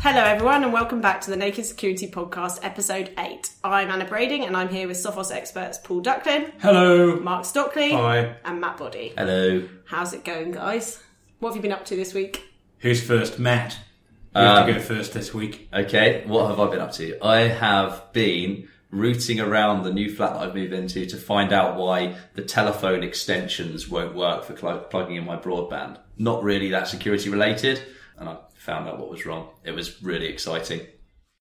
Hello, everyone, and welcome back to the Naked Security Podcast, episode 8. I'm Anna Brading, and I'm here with Sophos experts Paul Ducklin, Hello. Mark Stockley, Hi. and Matt Boddy. Hello. How's it going, guys? What have you been up to this week? Who's first? Matt. You have to go um, first this week. Okay, what have I been up to? I have been rooting around the new flat that I've moved into to find out why the telephone extensions won't work for cl- plugging in my broadband. Not really that security related, and I found out what was wrong. It was really exciting.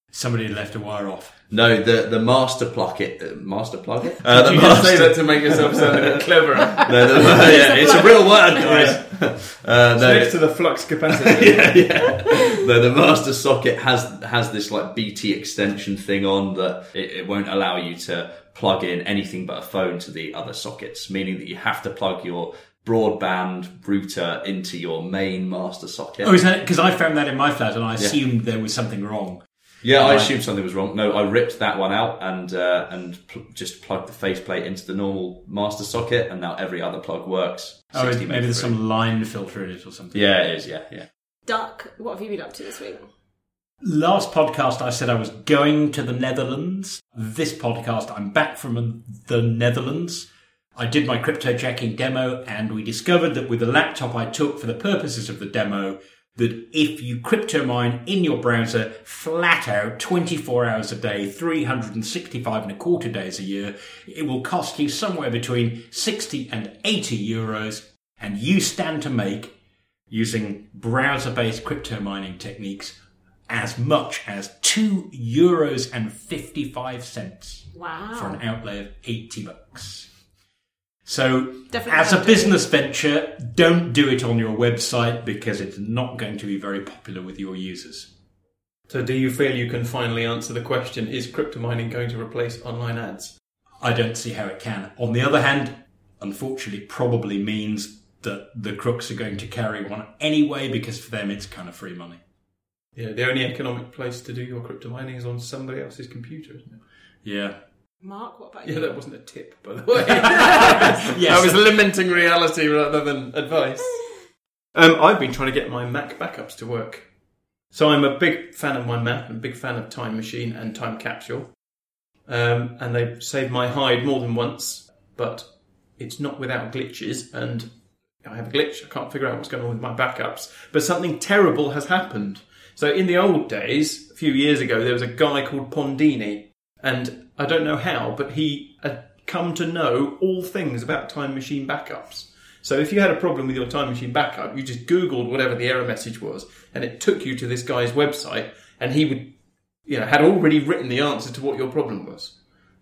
Somebody left a wire off. No, the the master plug it, uh, master plug it. Uh, the You just say that to make yourself sound a bit cleverer. No, the, yeah, it's a real word, guys. Uh, no, Next to the flux capacitor. yeah, yeah. No, the master socket has has this like BT extension thing on that it, it won't allow you to plug in anything but a phone to the other sockets, meaning that you have to plug your broadband router into your main master socket. Oh, is that because I found that in my flat and I assumed there was something wrong. yeah, I Right. assumed something was wrong. No, I ripped that one out and uh, and pl- just plugged the faceplate into the normal master socket, and now every other plug works. Oh, maybe there's meg free. some line filter in it or something. Yeah, it is. Yeah, yeah. Duck, what have you been up to this week? Last podcast, I said I was going to the Netherlands. This podcast, I'm back from the Netherlands. I did my cryptojacking demo and we discovered that with the laptop I took for the purposes of the demo, that if you crypto mine in your browser flat out 24 hours a day, 365 and a quarter days a year, it will cost you somewhere between 60 and 80 euros and you stand to make using browser based crypto mining techniques as much as two euros and 55 cents Wow. for an outlay of 80 bucks. So, Definitely as a not doing business venture, don't do it on your website because it's not going to be very popular with your users. So, do you feel you can finally answer the question: Is crypto mining going to replace online ads? I don't see how it can. On the other hand, unfortunately, probably means that the crooks are going to carry one anyway because for them it's kind of free money. Yeah, the only economic place to do your crypto mining is on somebody else's computer, isn't it? Yeah. Mark, what about you? Yeah, that wasn't a tip, by the way. Yes. I was lamenting reality rather than advice. Um, I've been trying to get my Mac backups to work. So I'm a big fan of my Mac and a big fan of Time Machine and Time Capsule. Um, and they've saved my hide more than once, but it's not without glitches. And I have a glitch. I can't figure out what's going on with my backups. But something terrible has happened. So in the old days, a few years ago, there was a guy called Pondini, and I don't know how, but he had come to know all things about time machine backups. So if you had a problem with your time machine backup, you just Googled whatever the error message was, and it took you to this guy's website, and he would, you know, had already written the answer to what your problem was.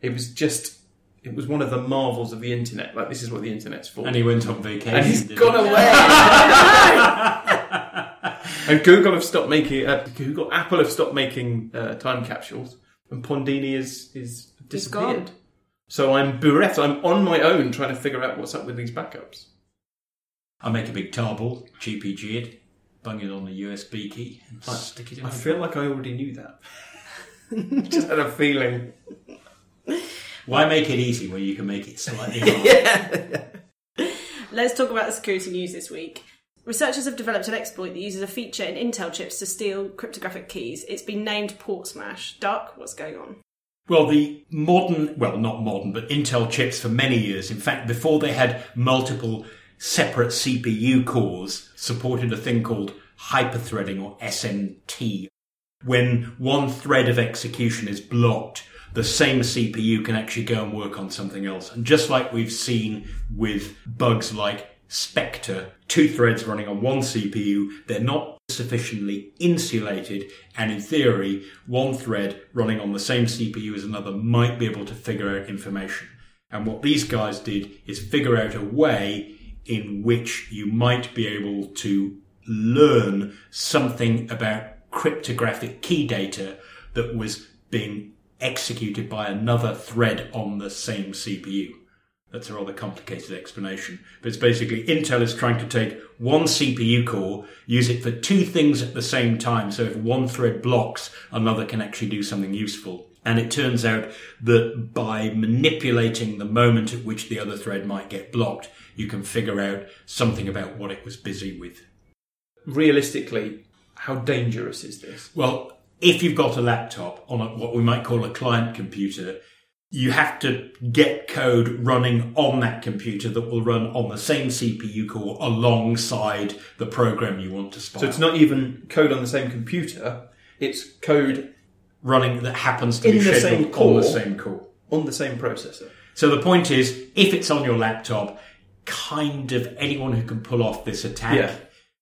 It was just, it was one of the marvels of the internet. Like this is what the internet's for. And he went on vacation. And he's gone he? away. and Google have stopped making uh, Google, Apple have stopped making uh, time capsules, and Pondini is is disappeared. So I'm bereft. I'm on my own trying to figure out what's up with these backups. I make a big tarball, GPG it, bung it on a USB key, and I- stick it in I my feel like I already knew that. Just had a feeling. Why make it easy when you can make it slightly harder? Let's talk about the security news this week. Researchers have developed an exploit that uses a feature in Intel chips to steal cryptographic keys. It's been named Port Smash. Duck, what's going on? Well, the modern, well, not modern, but Intel chips for many years, in fact, before they had multiple separate CPU cores, supported a thing called hyperthreading or SMT. When one thread of execution is blocked, the same CPU can actually go and work on something else. And just like we've seen with bugs like Spectre, two threads running on one CPU, they're not sufficiently insulated, and in theory, one thread running on the same CPU as another might be able to figure out information. And what these guys did is figure out a way in which you might be able to learn something about cryptographic key data that was being executed by another thread on the same CPU. That's a rather complicated explanation. But it's basically Intel is trying to take one CPU core, use it for two things at the same time. So if one thread blocks, another can actually do something useful. And it turns out that by manipulating the moment at which the other thread might get blocked, you can figure out something about what it was busy with. Realistically, How dangerous is this? Well, if you've got a laptop on a, what we might call a client computer, you have to get code running on that computer that will run on the same CPU core alongside the program you want to spy. So it's not even code on the same computer; it's code running that happens to In be the same on core. the same core. on the same processor. So the point is, if it's on your laptop, kind of anyone who can pull off this attack, Yeah.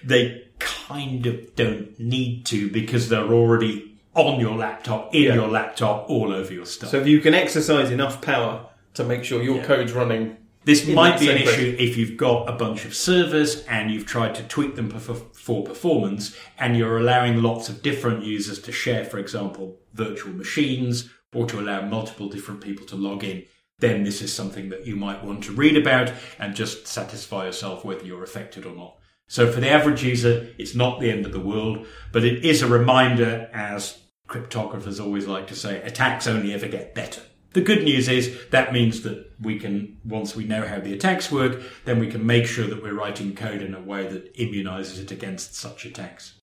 they kind of don't need to because they're already on your laptop, in Yeah. your laptop, all over your stuff. So if you can exercise enough power to make sure your Yeah. code's running, This might be an issue if you've got a bunch of servers and you've tried to tweak them for, for performance and you're allowing lots of different users to share, for example, virtual machines or to allow multiple different people to log in. Then this is something that you might want to read about and just satisfy yourself whether you're affected or not. So for the average user, it's not the end of the world, but it is a reminder, as cryptographers always like to say, attacks only ever get better. The good news is that means that we can, once we know how the attacks work, then we can make sure that we're writing code in a way that immunizes it against such attacks.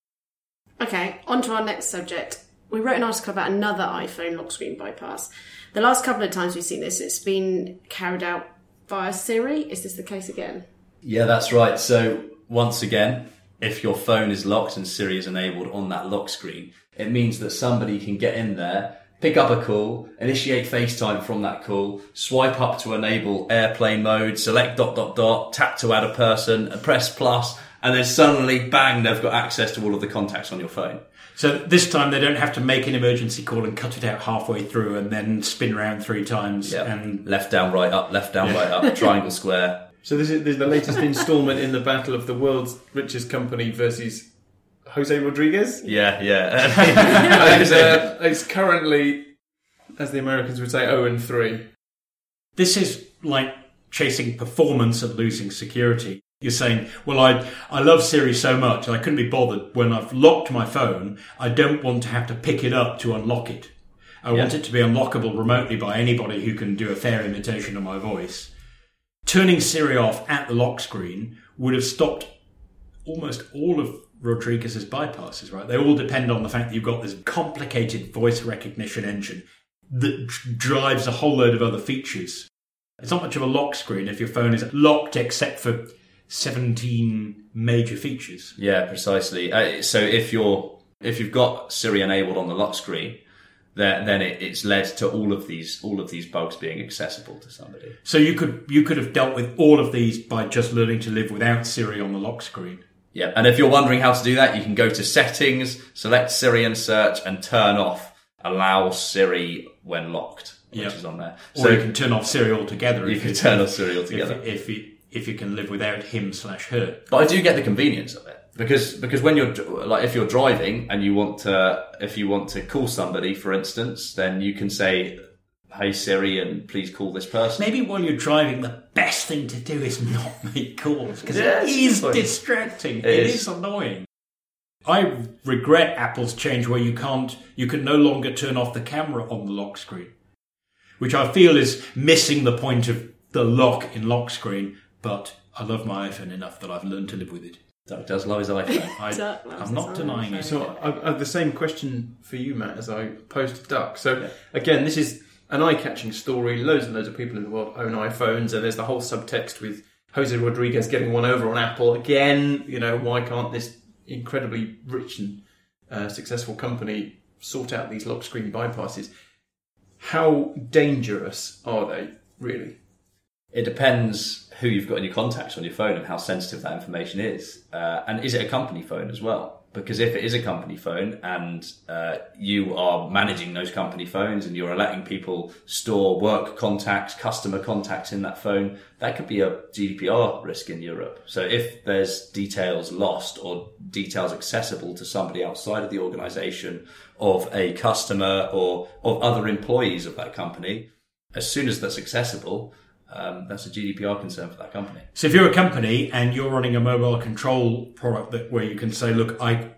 Okay, on to our next subject. We wrote an article about another iPhone lock screen bypass. The last couple of times we've seen this, it's been carried out via Siri. Is this the case again? Yeah, that's right. So once again, if your phone is locked and Siri is enabled on that lock screen, it means that somebody can get in there, pick up a call, initiate FaceTime from that call, swipe up to enable airplane mode, select dot dot dot, tap to add a person, and press plus, and then suddenly bang, they've got access to all of the contacts on your phone. So this time they don't have to make an emergency call and cut it out halfway through and then spin around three times Yeah. and left down, right up, left down, right up, triangle square. So this is, this is the latest instalment in the battle of the world's richest company versus Jose Rodriguez. Yeah, yeah. it's, uh, it's currently, as the Americans would say, 0 and 3. This is like chasing performance and losing security. You're saying, well, I, I love Siri so much, I couldn't be bothered. When I've locked my phone, I don't want to have to pick it up to unlock it. I want it to be unlockable remotely by anybody who can do a fair imitation of my voice. Turning Siri off at the lock screen would have stopped almost all of Rodriguez's bypasses, right? They all depend on the fact that you've got this complicated voice recognition engine that drives a whole load of other features. It's not much of a lock screen if your phone is locked except for 17 major features. Yeah, precisely. Uh, so if you're if you've got Siri enabled on the lock screen, then then it, it's led to all of these all of these bugs being accessible to somebody. So you could you could have dealt with all of these by just learning to live without Siri on the lock screen. Yeah, and if you're wondering how to do that, you can go to settings, select Siri and search, and turn off allow Siri when locked, which Yeah. is on there. Or you can turn off Siri altogether. you if can turn off Siri if, altogether. if you if you can live without him slash her. But I do get the convenience of it because because when you're like if you're driving and you want to if you want to call somebody, for instance, then you can say, "Hey Siri, and please call this person." Maybe while you're driving, the best thing to do is not make calls because Yeah, it it's is fine. distracting. It it is. is annoying. I regret Apple's change where you can't, you can no longer turn off the camera on the lock screen, which I feel is missing the point of the lock in lock screen. But I love my iPhone enough that I've learned to live with it. Duck does love his iPhone. I, I'm not denying iPhone. it. So I, I have the same question for you, Matt, as I posed to Duck. So again, this is an eye-catching story. Loads and loads of people in the world own iPhones, and there's the whole subtext with Jose Rodriguez getting one over on Apple again. You know, why can't this incredibly rich and uh, successful company sort out these lock screen bypasses? How dangerous are they, really? It depends who you've got in your contacts on your phone and how sensitive that information is. Uh, and is it a company phone as well? Because if it is a company phone and uh, you are managing those company phones and you're letting people store work contacts, customer contacts in that phone, that could be a GDPR risk in Europe. So if there's details lost or details accessible to somebody outside of the organization of a customer or of other employees of that company, as soon as that's accessible, um, that's a GDPR concern for that company. So if you're a company and you're running a mobile control product that where you can say, look, I,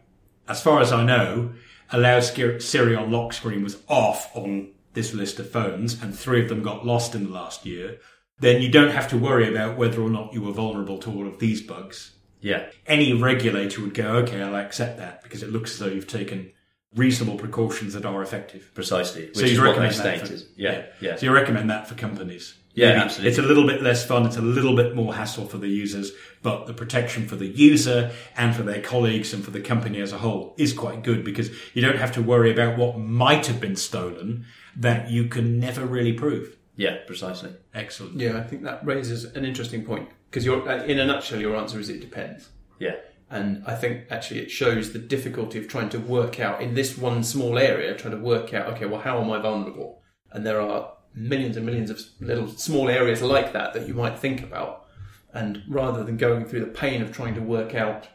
as far as I know, allow Siri on lock screen was off on this list of phones and three of them got lost in the last year, then you don't have to worry about whether or not you were vulnerable to all of these bugs. Yeah. Any regulator would go, okay, I'll accept that because it looks as though you've taken reasonable precautions that are effective. Precisely. Which So is you what recommend that for, is- yeah. Yeah. So you recommend that for companies? Yeah, Maybe absolutely. It's a little bit less fun. It's a little bit more hassle for the users, but the protection for the user and for their colleagues and for the company as a whole is quite good because you don't have to worry about what might have been stolen that you can never really prove. Yeah, precisely. Excellent. Yeah, I think that raises an interesting point because you're, uh, in a nutshell, your answer is it depends. Yeah. And I think actually it shows the difficulty of trying to work out in this one small area, trying to work out, okay, well, how am I vulnerable? And there are millions and millions of little small areas like that that you might think about. And rather than going through the pain of trying to work out,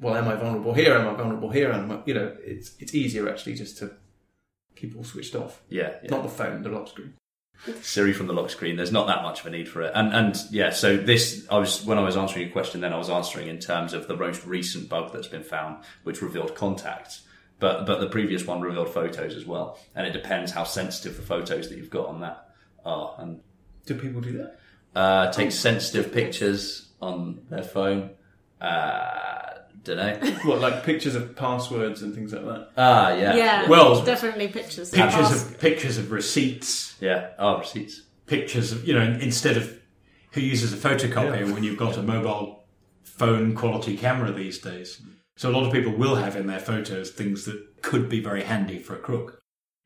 well, am I vulnerable here? Am I vulnerable here? I, you know, it's it's easier actually just to keep all switched off. Yeah. yeah. Not the phone, the lock screen. Siri from the lock screen. There's not that much of a need for it. And and yeah, so this I was when I was answering your question, then I was answering in terms of the most recent bug that's been found, which revealed contacts. But but the previous one revealed photos as well, and it depends how sensitive the photos that you've got on that are. And Do people do that? uh, take sensitive pictures on their phone. Uh, don't know. What, like pictures of passwords and things like that? Ah, yeah, Yeah, Well, definitely pictures. Pictures Ask- of pictures of receipts, yeah. Oh, receipts. pictures of you know instead of who uses a photocopier when you've got a mobile phone quality camera these days. So a lot of people will have in their photos things that could be very handy for a crook.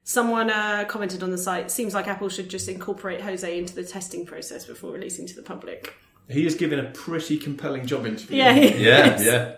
Someone uh, commented on the site. Seems like Apple should just incorporate Jose into the testing process before releasing to the public. He has given a pretty compelling job interview. Yeah, Yeah, yeah.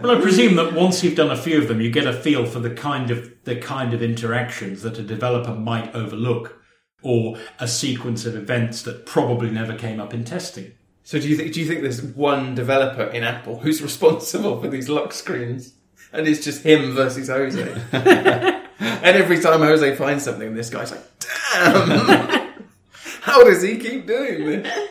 Well, I presume that once you've done a few of them, you get a feel for the kind of the kind of interactions that a developer might overlook, or a sequence of events that probably never came up in testing. So do you think do you think there's one developer in Apple who's responsible for these lock screens, and it's just him versus Jose? and every time Jose finds something, this guy's like, "Damn! How does he keep doing this?"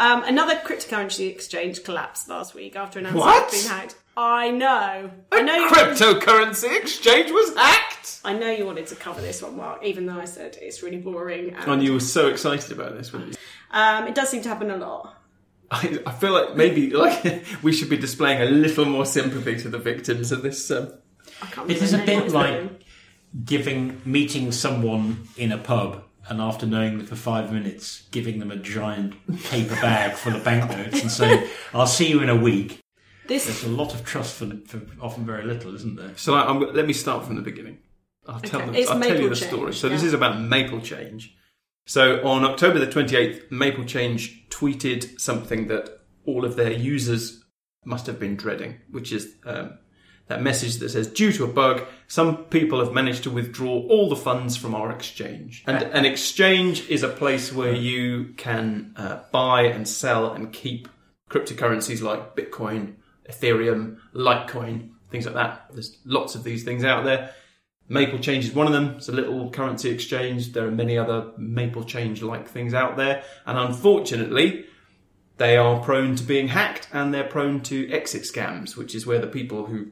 Um, another cryptocurrency exchange collapsed last week after announcing What? it's been hacked. I know. I know. You Cryptocurrency exchange was hacked. I know you wanted to cover this one, Mark. Even though I said it's really boring. And, And you were so excited about this, weren't you? um, it does seem to happen a lot. I, I feel like maybe like we should be displaying a little more sympathy to the victims of this. Um, I can't It remember is a bit like them. giving meeting someone in a pub and after knowing them for five minutes, giving them a giant paper bag full of banknotes and saying, "I'll see you in a week." This. There's a lot of trust for, for often very little, isn't there? So I, I'm, let me start from the beginning. I'll tell, Okay. them, I'll tell you the Change, story. So this is about Maple Change. So on October the 28th, Maple Change tweeted something that all of their users must have been dreading, which is um, that message that says, due to a bug, some people have managed to withdraw all the funds from our exchange. And an exchange is a place where you can uh, buy and sell and keep cryptocurrencies like Bitcoin, Ethereum, Litecoin, things like that. There's lots of these things out there. Maple Change is one of them. It's a little currency exchange. There are many other Maple Change like things out there. And unfortunately, they are prone to being hacked and they're prone to exit scams, which is where the people who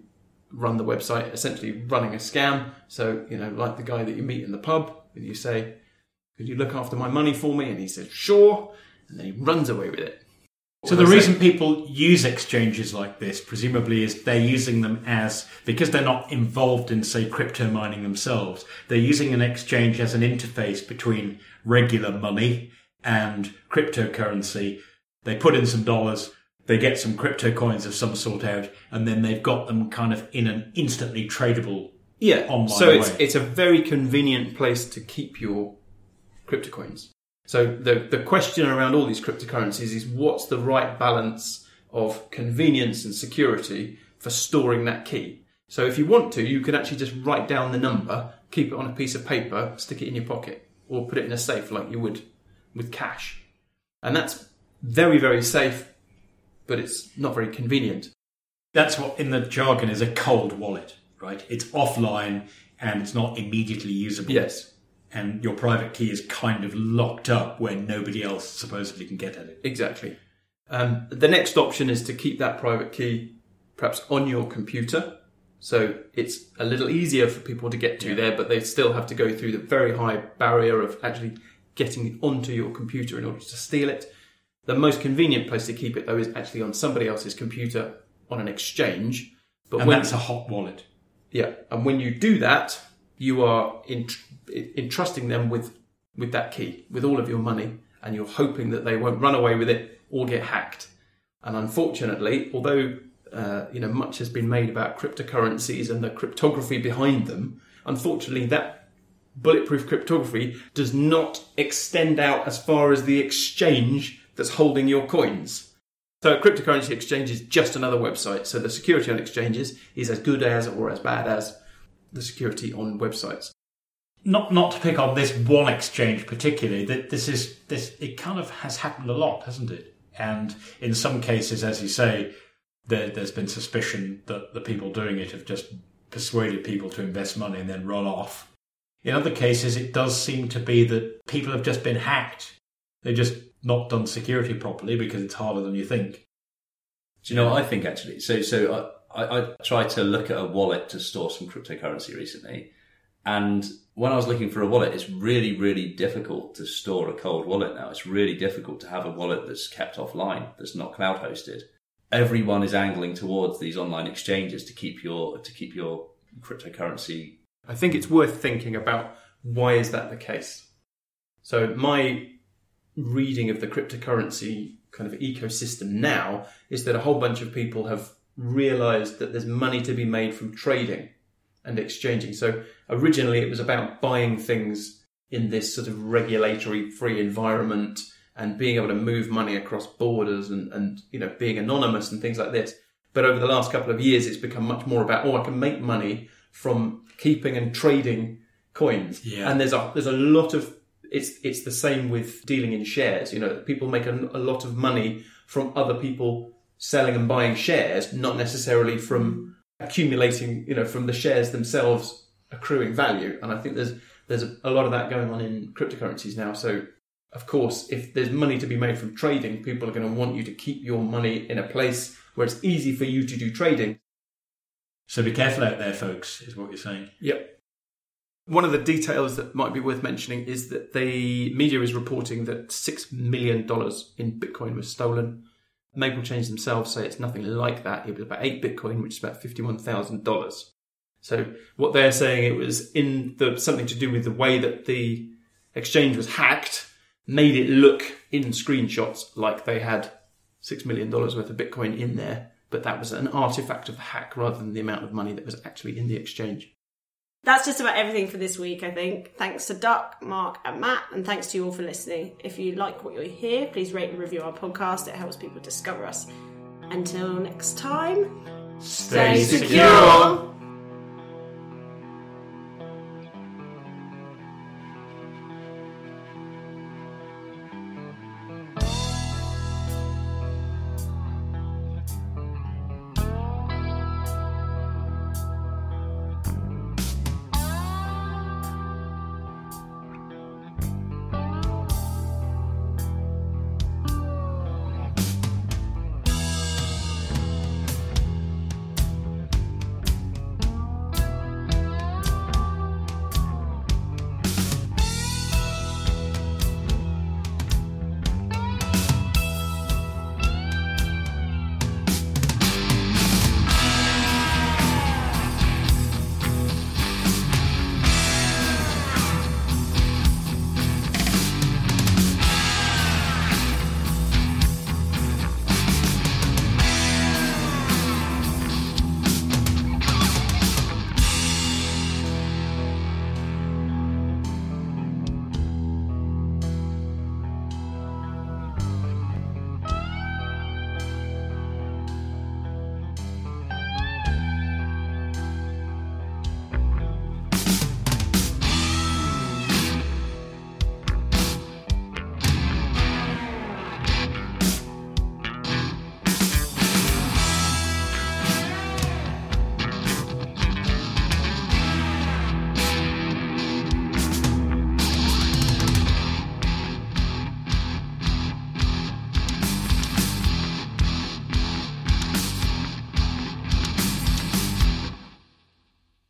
run the website essentially running a scam. So, you know, like the guy that you meet in the pub and you say, Could you look after my money for me? And he says, Sure. And then he runs away with it. So the reason people use exchanges like this, presumably, is they're using them as because they're not involved in, say, crypto mining themselves. They're using an exchange as an interface between regular money and cryptocurrency. They put in some dollars, they get some crypto coins of some sort out, and then they've got them kind of in an instantly tradable. Yeah. online so it's way. it's a very convenient place to keep your crypto coins. So the the question around all these cryptocurrencies is what's the right balance of convenience and security for storing that key. So if you want to, you can actually just write down the number, keep it on a piece of paper, stick it in your pocket, or put it in a safe like you would with cash. And that's very, very safe, but it's not very convenient. That's what in the jargon is a cold wallet, right? It's offline and it's not immediately usable. Yes. And your private key is kind of locked up where nobody else supposedly can get at it. Exactly. Um, the next option is to keep that private key perhaps on your computer. So it's a little easier for people to get to there, but they still have to go through the very high barrier of actually getting it onto your computer in order to steal it. The most convenient place to keep it though is actually on somebody else's computer on an exchange. But And when that's a hot wallet. yeah, and when you do that, you are ent- entrusting them with with that key, with all of your money, and you're hoping that they won't run away with it or get hacked. And unfortunately, although uh, you know much has been made about cryptocurrencies and the cryptography behind them, unfortunately that bulletproof cryptography does not extend out as far as the exchange that's holding your coins. So a cryptocurrency exchange is just another website. So the security on exchanges is as good as or as bad as the security on websites. Not not to pick on this one exchange particularly. That this is this it kind of has happened a lot, hasn't it? And in some cases, as you say, there, there's been suspicion that the people doing it have just persuaded people to invest money and then run off. In other cases, it does seem to be that people have just been hacked. They've just not done security properly because it's harder than you think. Do you know what I think actually? So, so I, I, I tried to look at a wallet to store some cryptocurrency recently, and when I was looking for a wallet, it's really, really difficult to store a cold wallet now. It's really difficult to have a wallet that's kept offline, that's not cloud hosted. Everyone is angling towards these online exchanges to keep your to keep your cryptocurrency. I think it's worth thinking about why is that the case. So my reading of the cryptocurrency kind of ecosystem now is that a whole bunch of people have realized that there's money to be made from trading and exchanging. So originally it was about buying things in this sort of regulatory free environment and being able to move money across borders and, and you know being anonymous and things like this. But over the last couple of years it's become much more about oh I can make money from keeping and trading coins. Yeah. And there's a there's a lot of it's it's the same with dealing in shares. You know, people make a, a lot of money from other people selling and buying shares, not necessarily from accumulating. You know, from the shares themselves accruing value. And I think there's there's a, a lot of that going on in cryptocurrencies now. So, of course, if there's money to be made from trading, people are going to want you to keep your money in a place where it's easy for you to do trading. So be careful out there, folks, is what you're saying. Yep. One of the details that might be worth mentioning is that the media is reporting that $6 million in Bitcoin was stolen. Maple Change themselves say it's nothing like that. It was about 8 Bitcoin, which is about $51,000. So what they're saying it was in the something to do with the way that the exchange was hacked made it look in screenshots like they had $6 million worth of Bitcoin in there, but that was an artifact of the hack rather than the amount of money that was actually in the exchange. That's just about everything for this week, I think. Thanks to Duck, Mark, and Matt, and thanks to you all for listening. If you like what you hear, please rate and review our podcast. It helps people discover us. Until next time, Stay secure.